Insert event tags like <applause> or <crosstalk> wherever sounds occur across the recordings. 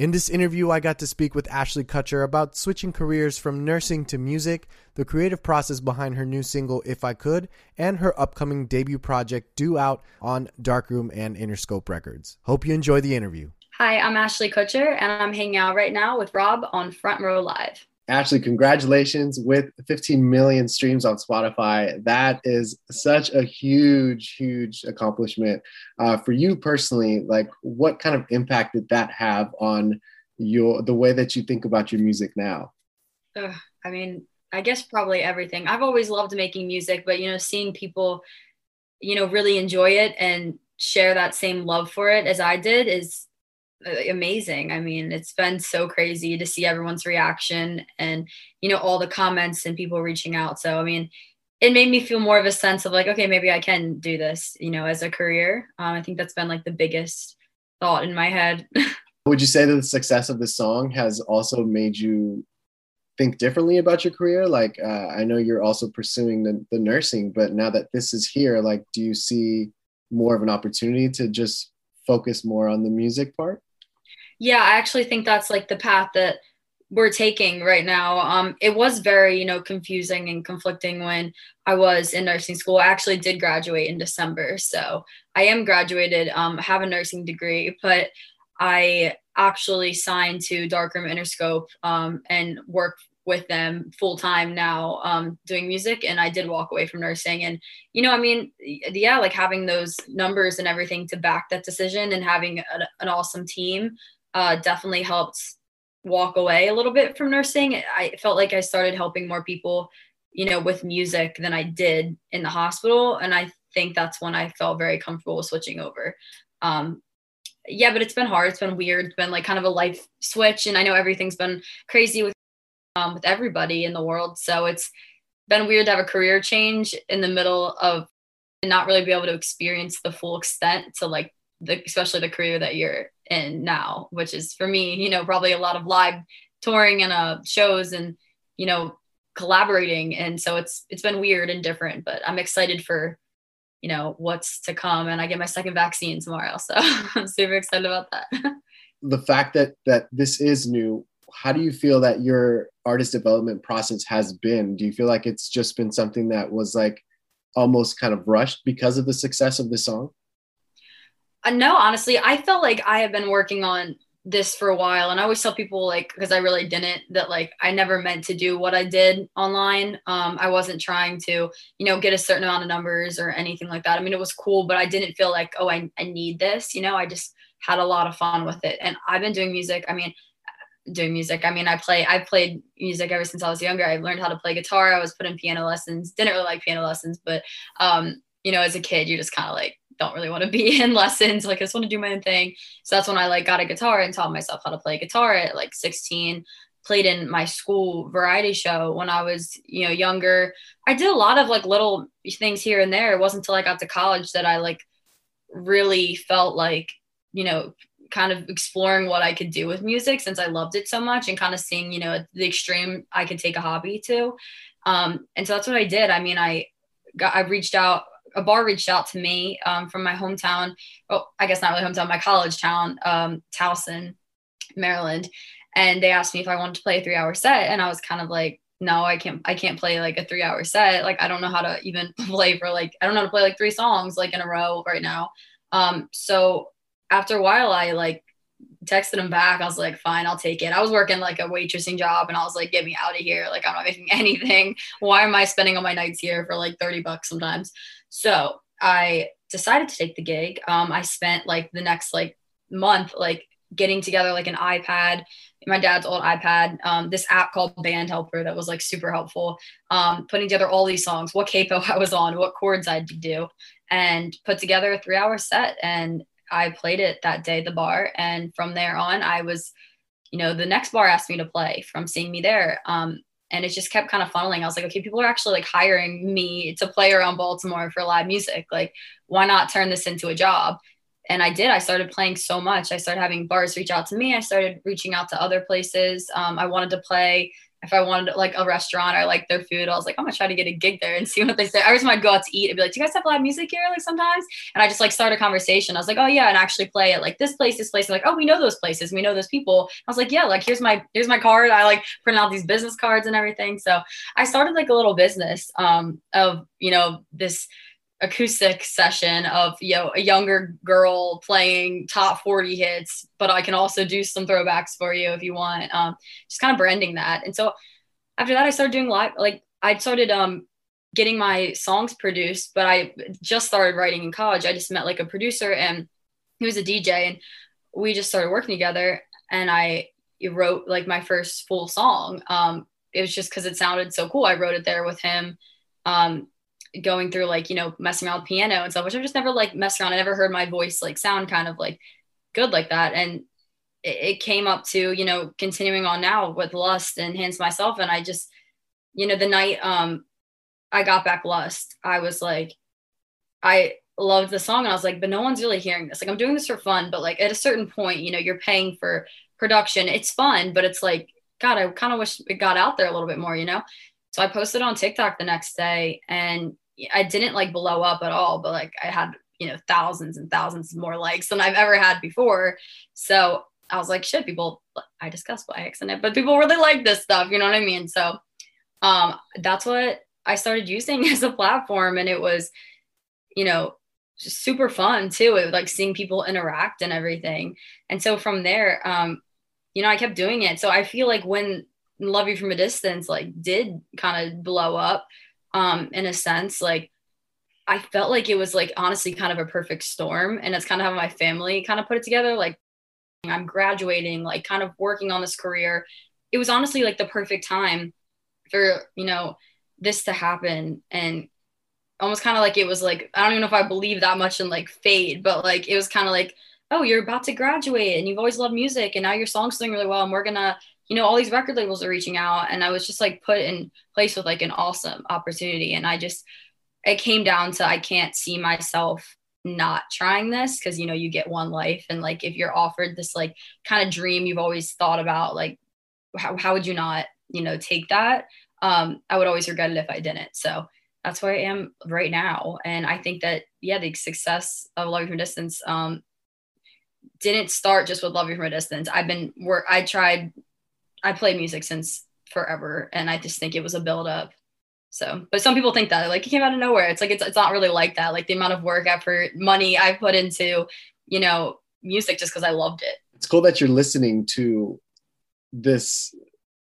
In this interview, I got to speak with Ashley Kutcher about switching careers from nursing to music, the creative process behind her new single, If I Could, and her upcoming debut project, due out on Darkroom and Interscope Records. Hope you enjoy the interview. Hi, I'm Ashley Kutcher, and I'm hanging out right now with Rob on Front Row Live. Ashley, congratulations with 15 million streams on Spotify. That is such a huge, huge accomplishment. Uh, for you personally, like what kind of impact did that have on your the way that you think about your music now? I mean, I guess probably everything. I've always loved making music, but you know, seeing people, you know, really enjoy it and share that same love for it as I did is amazing. I mean, it's been so crazy to see everyone's reaction and, you know, all the comments and people reaching out. So, I mean, it made me feel more of a sense of like, okay, maybe I can do this, you know, as a career. Um, I think that's been like the biggest thought in my head. <laughs> Would you say that the success of the song has also made you think differently about your career? Like, uh, I know you're also pursuing the, the nursing, but now that this is here, like, do you see more of an opportunity to just focus more on the music part? Yeah i actually think that's like the path that we're taking right now. Um it was very you know confusing and conflicting when i was in nursing school. I actually did graduate in december so i am graduated um have a nursing degree but i actually signed to darkroom interscope um and work with them full time now um, doing music and i did walk away from nursing. And you know i mean yeah like having those numbers and everything to back that decision and having a, an awesome team uh, definitely helped walk away a little bit from nursing. I felt like I started helping more people, you know, with music than I did in the hospital. And I think that's when I felt very comfortable switching over. Um, yeah, but it's been hard. It's been weird. It's been like kind of a life switch. And I know everything's been crazy with, um, with everybody in the world. So it's been weird to have a career change in the middle of not really be able to experience the full extent to like the, especially the career that you're in now, which is for me, you know, probably a lot of live touring and uh, shows and, you know, collaborating. And so it's, it's been weird and different, but I'm excited for, you know, what's to come. And I get my second vaccine tomorrow. So <laughs> I'm super excited about that. <laughs> the fact that, that this is new, how do you feel that your artist development process has been? Do you feel like it's just been something that was like almost kind of rushed because of the success of the song? Uh, no, honestly, I felt like I have been working on this for a while and I always tell people like because I really didn't that like I never meant to do what I did online. Um I wasn't trying to, you know, get a certain amount of numbers or anything like that. I mean it was cool, but I didn't feel like, oh, I, I need this, you know, I just had a lot of fun with it. And I've been doing music. I mean, doing music. I mean, I play I played music ever since I was younger. I learned how to play guitar. I was put in piano lessons. Didn't really like piano lessons, but um, you know, as a kid, you're just kind of like don't really want to <laughs> be in lessons. Like I just want to do my own thing. So that's when I like got a guitar and taught myself how to play guitar at like 16. Played in my school variety show when I was, you know, younger. I did a lot of like little things here and there. It wasn't until I got to college that I like really felt like, you know, kind of exploring what I could do with music since I loved it so much and kind of seeing, you know, the extreme I could take a hobby to. Um, and so that's what I did. I mean, I got, I reached out a bar reached out to me um, from my hometown. Well, I guess not really hometown, my college town, um, Towson, Maryland, and they asked me if I wanted to play a three-hour set, and I was kind of like, no, I can't. I can't play like a three-hour set. Like I don't know how to even <laughs> play for like I don't know how to play like three songs like in a row right now. Um, so after a while, I like texted him back. I was like, fine, I'll take it. I was working like a waitressing job and I was like, get me out of here. Like, I'm not making <laughs> anything. Why am I spending all my nights here for like 30 bucks sometimes? So I decided to take the gig. Um, I spent like the next like month, like getting together like an iPad, my dad's old iPad, um, this app called Band Helper that was like super helpful, um, putting together all these songs, what capo <laughs> I was on, what chords I to do, and put together a three hour set. And I played it that day the bar. And from there on, I was, you know, the next bar asked me to play from seeing me there. Um, and it just kept kind of funneling. I was like, okay, people are actually like hiring me to play around Baltimore for live music. Like, why not turn this into a job? And I did. I started playing so much. I started having bars reach out to me. I started reaching out to other places. Um, I wanted to play if I wanted like a restaurant, I like their food. I was like, I'm gonna try to get a gig there and <laughs> see what they say. Every time I'd go out to eat, I'd be like, Do you guys have live music here? Like sometimes. And I just like start a conversation. I was like, Oh yeah, and actually play at like this place, this place. And like, oh, we know those places, we know those people. I was like, Yeah, like here's my here's my card. I like print out these business cards and everything. So I started like a little business um of, you know, this acoustic session of you know a younger girl playing top 40 hits but i can also do some throwbacks for you if you want. Um, just kind of branding that. And so after that i started doing live like i started um getting my songs produced but i just started writing in college. I just met like a producer and he was a dj and we just started working together and i wrote like my first full song. Um it was just because it sounded so cool. I wrote it there with him. Um going through like you know messing around with piano and stuff which i've just never like messed around. I never heard my voice like sound kind of like good like that. And it, it came up to you know continuing on now with lust and hands myself. And i just you know the night um i got back lust i was like i loved the song and i was like but no one's really hearing this. Like i'm doing this for fun but like at a certain point you know you're paying for production. It's fun but it's like god i kind of wish it got out there a little bit more you know? So I posted on TikTok the next day and I didn't like blow up at all, but like I had, you know, thousands and thousands more likes than I've ever had before. So I was like, shit, people, I discussed by accident, but people really like this stuff. You know what I mean? So um, that's what I started using <laughs> as a platform. And it was, you know, super fun too. It was like seeing people interact and everything. And so from there, um, you know, I kept doing it. So I feel like when Love You from a Distance like did kind of blow up um in a sense like I felt like it was like honestly kind of a perfect storm and it's kind of how my family kind of put it together like I'm graduating like kind of working on this career. It was honestly like the perfect time for you know this to happen and almost kind of like it was like I don't even know if I believe that much in like fate but like it was kind of like oh you're about to graduate and you've always loved music and now your song's doing really well and we're gonna you know all these record labels are reaching out and i was just like put in place with like an awesome opportunity and i just it came down to i can't see myself not trying this because you know you get one life and like if you're offered this like kind of dream you've always thought about like how, how would you not you know take that? Um i would always regret it if i didn't so that's where i am right now and i think that yeah the success of love from a distance um didn't start just with love from a distance. I've been work i tried I played music since forever, and I just think it was a build up. So, but some people think that like it came out of nowhere. It's like it's it's not really like that. Like the amount of work, effort, money I put into, you know, music just because I loved it. It's cool that you're listening to this,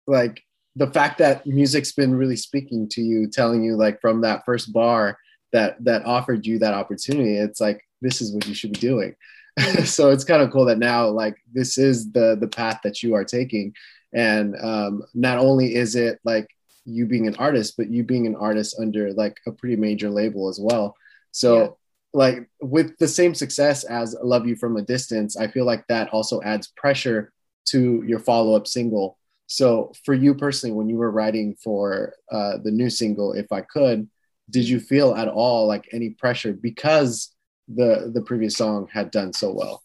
like the fact that music's been really speaking to you, telling you like from that first bar that that offered you that opportunity. It's like this is what you should be doing. <laughs> Mm-hmm. so it's kind of cool that now like this is the the path that you are taking and um, not only is it like you being an artist but you being an artist under like a pretty major label as well. So yeah. like with the same success as love you from a distance i feel like that also adds pressure to your follow-up single. So for you personally when you were writing for uh, the new single if i could did you feel at all like any pressure because the the previous song had done so well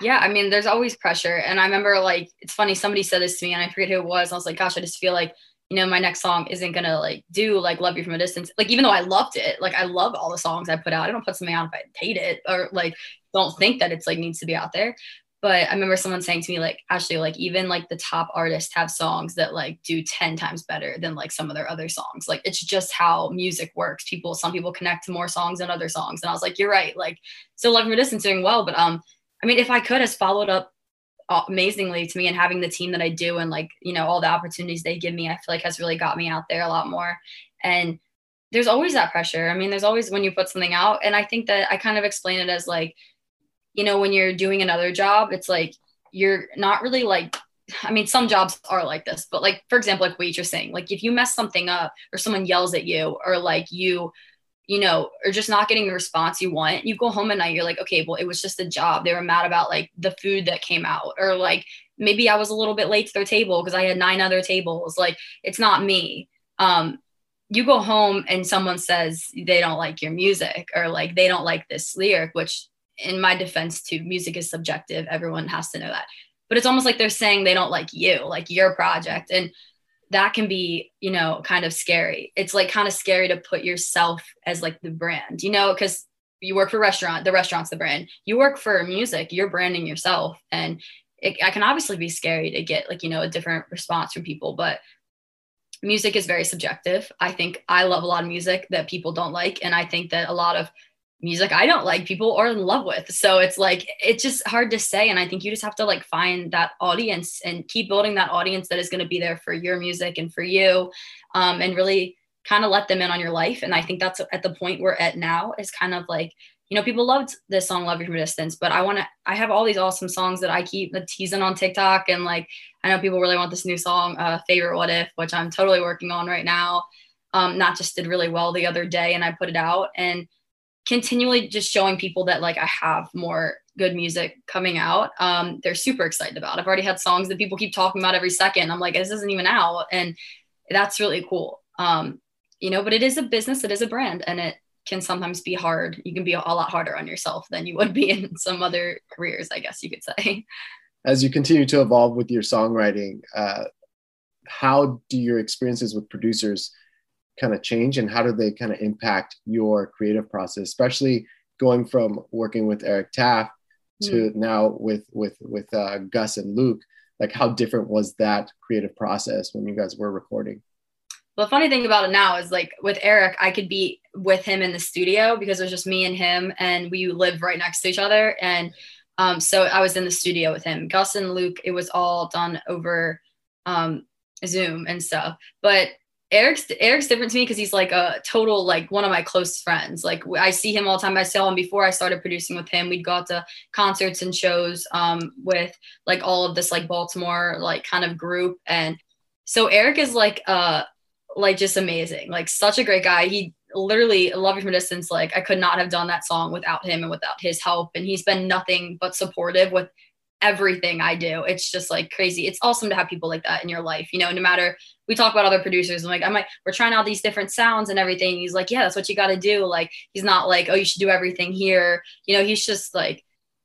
yeah, I mean, there's always pressure. And I remember like it's funny, somebody said this to me and I forget who it was. I was like, gosh, I just feel like, you know, my next song isn't gonna like do like love you from a distance. Like even though I loved it, like I love all the songs I put out. I don't put something out if I hate it or like don't think that it's like needs to be out there. But I remember someone saying to me, like, actually, like even like the top artists have songs that like do 10 times better than like some of their other songs. Like it's just how music works. People, some people connect to more songs than other songs. And I was like, you're right. Like, so love from a distance doing well, but um I mean, if I could, has followed up amazingly to me and having the team that I do and like, you know, all the opportunities they give me, I feel like has really got me out there a lot more. And there's always that pressure. I mean, there's always when you put something out. And I think that I kind of explain it as like, you know, when you're doing another job, it's like you're not really like I mean, some jobs are like this, but like, for example, like waitressing, like if you mess something up or someone yells at you or like you you know, or just not getting the response you want, you go home at night, you're like, okay, well, it was just a job. They were mad about like the food that came out, or like maybe I was a little bit late to their table because I had nine other tables. Like, it's not me. Um, you go home and someone says they don't like your music or like they don't like this lyric, which in my defense too, music is subjective. Everyone has to know that. But it's almost like they're saying they don't like you, like your project. And that can be you know kind of scary. It's like kind of scary to put yourself as like the brand you know because you work for restaurant the restaurant's the brand. You work for music you're branding yourself. And it, it can obviously be scary to get like you know a different response from people but music is very subjective. I think i love a lot of music that people don't like and i think that a lot of music I don't like people are in love with. So it's like it's just hard to say and I think you just have to like find that audience and keep building that audience that is going to be there for your music and for you um, and really kind of let them in on your life and I think that's at the point we're at now is kind of like you know people loved this song love you from a distance but I want to I have all these awesome songs that I keep teasing on TikTok and like I know people really want this new song uh, favorite what if which I'm totally working on right now um, not just did really well the other day and I put it out and continually just showing people that like I have more good music coming out. Um, they're super excited about. I've already had songs that people keep talking about every second. I'm like, this isn't even out, and that's really cool. Um, you know, but it is a business, it is a brand, and it can sometimes be hard. You can be a lot harder on yourself than you would be in <laughs> some other careers, I guess you could say. <laughs> As you continue to evolve with your songwriting, uh, how do your experiences with producers kind of change and how do they kind of impact your creative process especially going from working with eric taft to mm. now with with with uh, gus and luke like how different was that creative process when you guys were recording well, the funny thing about it now is like with eric i could be with him in the studio because it was just me and him and we live right next to each other and um, so i was in the studio with him gus and luke it was all done over um, zoom and stuff but Eric's Eric's different to me because he's like a total like one of my close friends. Like I see him all the time. I saw him before I started producing with him. We'd go out to concerts and shows um, with like all of this like Baltimore like kind of group. And so Eric is like uh like just amazing. Like such a great guy. He literally love you from a distance. Like I could not have done that song without him and without his help. And he's been nothing but supportive with everything I do. It's just like crazy. It's awesome to have people like that in your life. You know, no matter we talk about other producers. I'm like, I'm like, we're trying out these different sounds and everything. He's like, yeah, that's what you got to do. Like, he's not like, oh, you should do everything here. You know, he's just like,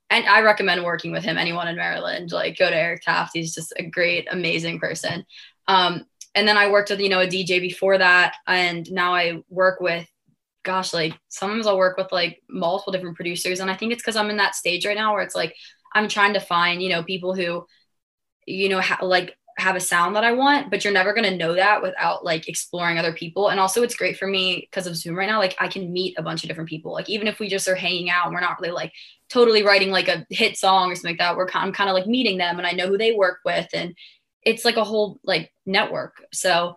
and I recommend working with him. Anyone in Maryland, like, go to Eric Taft. He's just a great, amazing person. Um, and then I worked with, you know, a DJ before that, and now I work with gosh, like sometimes I'll work with like multiple different producers. And I think it's because I'm in that stage right now where it's like I'm trying to find, you know, people who, you know, ha- like have a sound that I want, but you're never going to know that without like exploring other people. And also, it's great for me because of Zoom right now. Like, I can meet a bunch of different people. Like, even if we just are hanging out and we're not really like totally writing like a hit song or something like that, we're kind, I'm kind of like meeting them and I know who they work with. And it's like a whole like network. So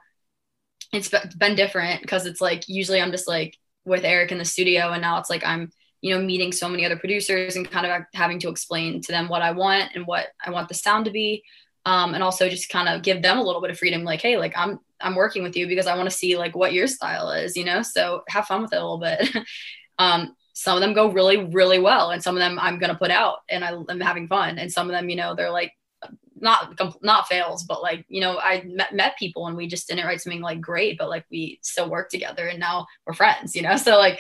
it's been different because it's like usually I'm just like with Eric in the studio, and now it's like I'm you know meeting so many other producers and kind of having to explain to them what I want and what I want the sound to be um, and also just kind of give them a little bit of freedom like hey like i'm i'm working with you because i want to see like what your style is you know? So have fun with it a little bit. <laughs> Um, some of them go really really well and some of them i'm going to put out and I, am having fun. And some of them you know they're like not not fails but like you know i met, met people and we just didn't write something like great but like we still work together and now we're friends you know? <laughs> So like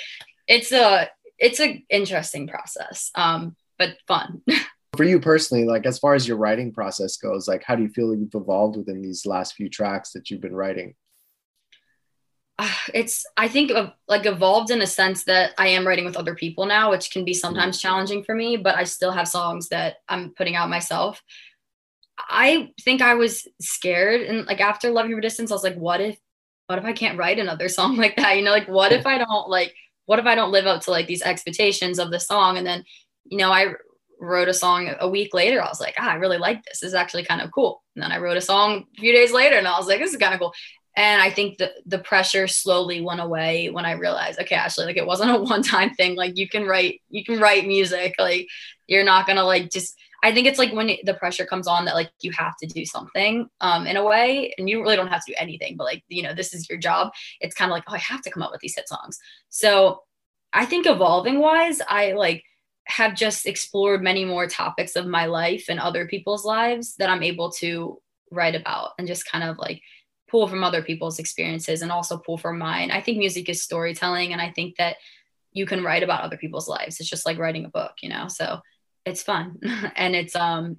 it's a it's a interesting process um but fun <laughs> for you personally, like as far as your writing process goes, like how do you feel you've evolved within these last few tracks that you've been writing? <sighs> It's I think of like evolved in a sense that I am writing with other people now, which can be mm-hmm. sometimes mm-hmm. challenging for me, but I still have songs that I'm putting out myself. I think I was scared and like after Love You Distance, I was like, what if what if I can't write another <laughs> song like that? You know, like what if I don't like what if I don't live up to like these expectations of the song? And then, you know, I wrote a song a week later. I was like, ah, I really like this. This is actually kind of cool. And then I wrote a song a few days later and I was like, this is kind of cool. And I think the the pressure slowly went away when I realized, okay, actually, like it wasn't a <laughs> one time thing. Like you can write, you can write music. Like you're not gonna like just. I think it's like when the pressure comes on that like you have to do something um, in a way, and you really don't have to do anything. But like you know, this is your job. It's kind of like, oh, I have to come up with these hit songs. So I think evolving wise, I like have just explored many more topics of my life and other people's lives that I'm able to write about and just kind of like pull from other people's experiences and also pull from mine. I think music is storytelling and I think that you can write about other people's lives. It's just like writing a book, you know. So it's fun. <laughs> and it's um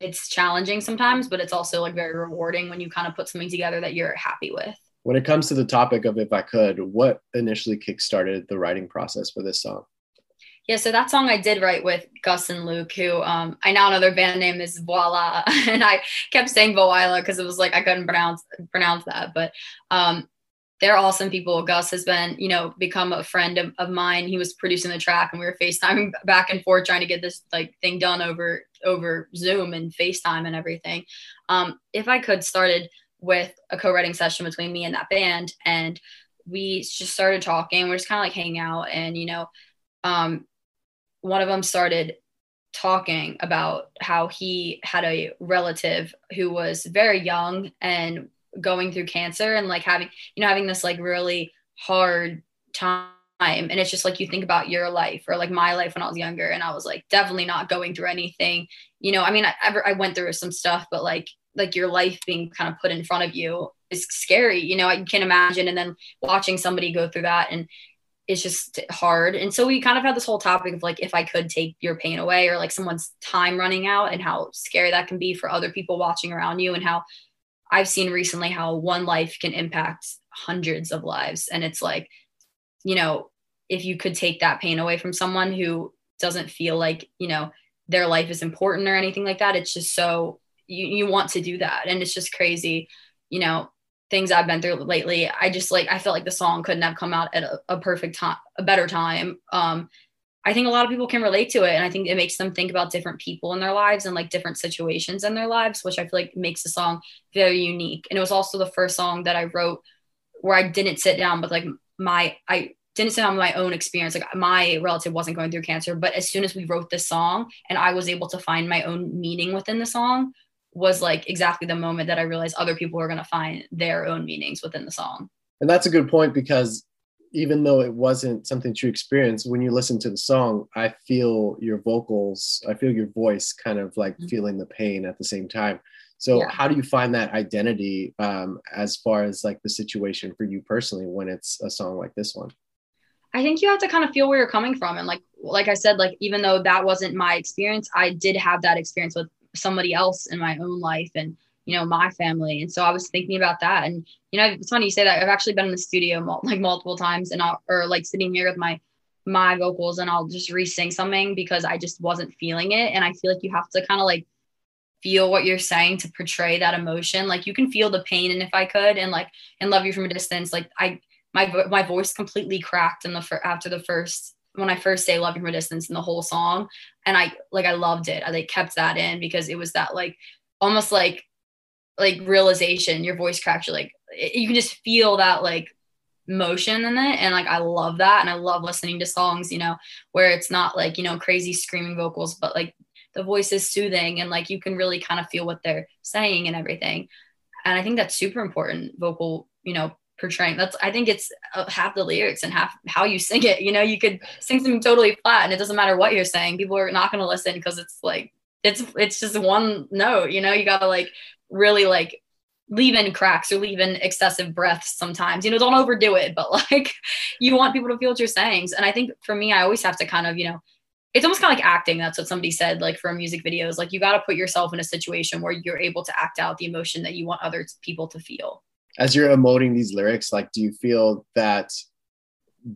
it's challenging sometimes, but it's also like very rewarding when you kind of put something together that you're happy with. When it comes to the topic of if I could, what initially kickstarted the writing process for this song? Yeah, so that song I did write with Gus and Luke, who um, I now know their band name is Voila, <laughs> and I kept saying Voila because it was like I couldn't pronounce pronounce that. But um, they're awesome people. Gus has been, you know, become a friend of, of mine. He was producing the track, and we were FaceTiming <laughs> back and forth trying to get this like thing done over over Zoom and FaceTime and everything. Um, if I could started with a co-writing session between me and that band, and we just started talking. We're just kind of like hanging out, and you know. Um, one of them started talking about how he had a relative who was very young and going through cancer and like having you know having this like really hard time. And it's just like you think about your life or like my life when I was younger and I was like definitely not going through anything. You know I mean I ever I went through some stuff but like like your life being kind of put in front of you is scary. You know I can't imagine and then watching somebody go through that and it's just hard. And so we kind of had this whole topic of like, if I could take your pain away or like someone's time running out and how scary that can be for other people watching around you and how I've seen recently how one life can impact hundreds of lives. And it's like, you know, if you could take that pain away from someone who doesn't feel like, you know, their life is important or anything like that, it's just so you, you want to do that. And it's just crazy, you know, things I've been through lately, I just like I felt like the song couldn't have come out at a, a, perfect time, a better time. Um, I think a lot of people can relate to it, and I think it makes them think about different people in their lives and like different situations in their lives, which I feel like makes the song very unique. And it was also the first song that I wrote where I didn't sit down, but like my I didn't sit with my own experience. Like my relative wasn't going through cancer, but as soon as we wrote this song and I was able to find my own meaning within the song, was like exactly the moment that I realized other people were going to find their own meanings within the song. And that's a good point because even though it wasn't something to experience, when you listen to the song, I feel your vocals, I feel your voice kind of like mm-hmm. feeling the pain at the same time. So, yeah. how do you find that identity um, as far as like the situation for you personally when it's a song like this one? I think you have to kind of feel where you're coming from. And like, like I said, like, even though that wasn't my experience, I did have that experience with somebody else in my own life and you know my family. And so i was thinking about that. And you know it's funny you say that. I've actually been in the studio like multiple times and i'll or like sitting here with my my vocals and i'll just re-sing something because i just wasn't feeling it. And i feel like you have to kind of like feel what you're saying to portray that emotion. Like you can feel the pain and if i could and like and love you from a distance. Like i my my voice completely cracked in the after the first when I first say "Loving from a Distance" in the whole song, and I like I loved it. I like kept that in because it was that like almost like like realization. Your voice cracks. You're like it, you can just feel that like motion in it, and like I love that, and I love listening to songs, you know, where it's not like you know crazy screaming vocals, but like the voice is soothing, and like you can really kind of feel what they're saying and everything. And I think that's super important vocal, you know, portraying. That's i think it's uh, half the lyrics and half how you sing it. You know you could sing something totally flat and it doesn't matter what you're saying. People are not going to listen because it's like it's it's just one note you know? You gotta like really like leave in cracks or leave in excessive breaths sometimes. You know don't overdo it but <laughs> like you want people to feel what you're saying. And i think for me i always have to kind of you know it's almost kind of like acting. That's what somebody said like for music videos like you got to put yourself in a situation where you're able to act out the emotion that you want other people to feel as you're emoting these lyrics like do you feel that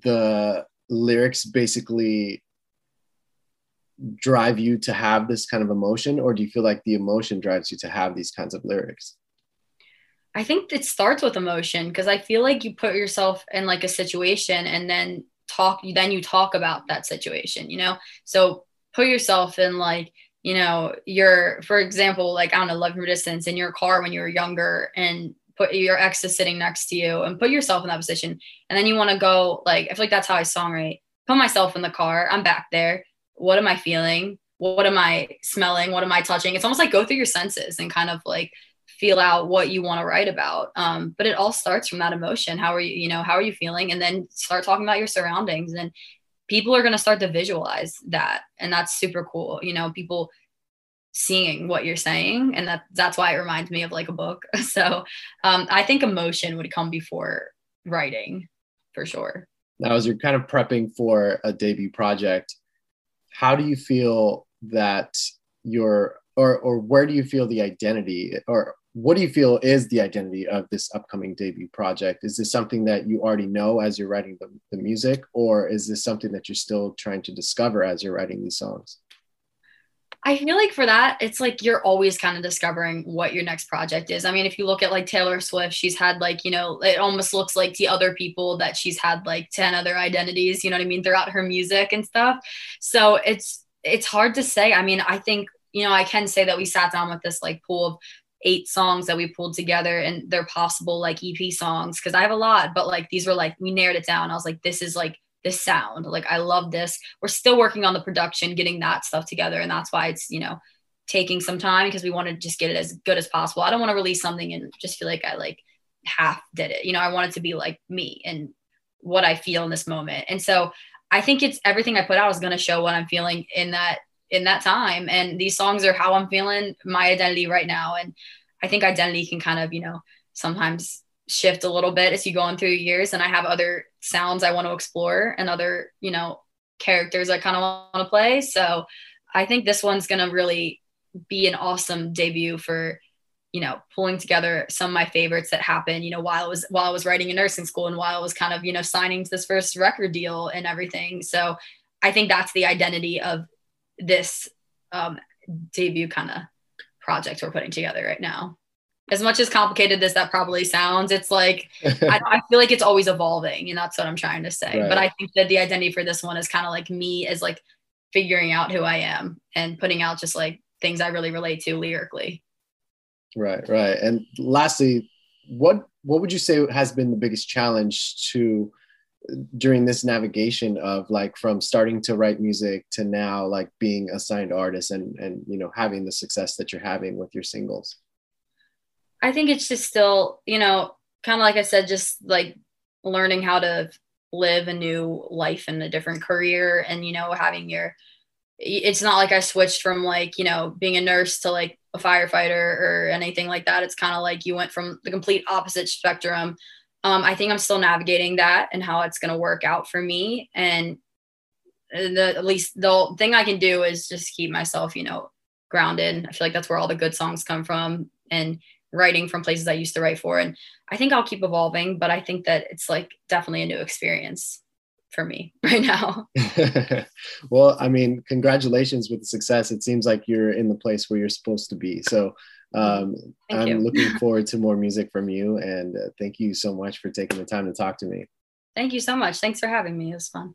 the lyrics basically drive you to have this kind of emotion or do you feel like the emotion drives you to have these kinds of lyrics? I think it starts with emotion because i feel like you put yourself in like a situation and then talk then you talk about that situation you know? So put yourself in like you know you're for example like i don't know love from distance in your car when you were younger and put your ex is sitting next to you and put yourself in that position. And then you want to go like I feel like that's how I songwrite. Put myself in the car. I'm back there. What am I feeling? What am I smelling? What am I touching? It's almost like go through your senses and kind of like feel out what you want to write about. Um, but it all starts from that emotion. How are you, you know, how are you feeling? And then start talking about your surroundings. And people are going to start to visualize that. And that's super cool. You know, people seeing what you're saying and that that's why it reminds me of like a book <laughs> so um, i think emotion would come before writing for sure now as you're kind of prepping for a debut project how do you feel that your or or where do you feel the identity or what do you feel is the identity of this upcoming debut project? Is this something that you already know as you're writing the, the music, or is this something that you're still trying to discover as you're writing these songs? I feel like for that, it's like you're always kind of discovering what your next project is. I mean, if you look at like Taylor Swift, she's had like, you know, it almost looks like the other people that she's had like 10 other identities, you know what I mean, throughout her music and stuff. So it's it's hard to say. I mean, I think, you know, I can say that we sat down with this like pool of eight songs that we pulled together and they're possible like EP songs because I have a lot, but like these were like we narrowed it down. I was like, this is like sound. Like I love this. We're still working on the production, getting that stuff together. And that's why it's, you know, taking some time because we want to just get it as good as possible. I don't want to release something and just feel like I like half did it. You know, I want it to be like me and what I feel in this moment. And so I think it's everything I put out is going to show what I'm feeling in that in that time. And these songs are how I'm feeling, my identity right now. And I think identity can kind of, you know, sometimes shift a little bit as you go on through years. And I have other sounds I want to explore and other, you know, characters I kind of want to play. So I think this one's going to really be an awesome debut for, you know, pulling together some of my favorites that happened, you know, while I was while I was writing in nursing school and while I was kind of, you know, signing to this first record deal and everything. So I think that's the identity of this um, debut kind of project we're putting together right now. As much as complicated as that probably sounds, it's like <laughs> I, I, feel like it's always evolving, and that's what I'm trying to say. Right. But I think that the identity for this one is kind of like me as like figuring out who I am and putting out just like things I really relate to lyrically. Right, right. And lastly, what what would you say has been the biggest challenge to during this navigation of like from starting to write music to now like being a signed artist and and you know having the success that you're having with your singles i think it's just still you know kind of like i said just like learning how to live a new life and a different career and you know having your it's not like i switched from like you know being a nurse to like a firefighter or anything like that it's kind of like you went from the complete opposite spectrum um, I think I'm still navigating that and how it's going to work out for me. And the, at least the thing I can do is just keep myself, you know, grounded. I feel like that's where all the good songs come from and writing from places I used to write for. And I think I'll keep evolving, but I think that it's like definitely a new experience for me <laughs> right now. <laughs> well, I mean, congratulations with the success. It seems like you're in the place where you're supposed to be. So um, I'm you. looking <laughs> forward to more music from you. And uh, thank you so much for taking the time to talk to me. Thank you so much. Thanks for having me. It was fun.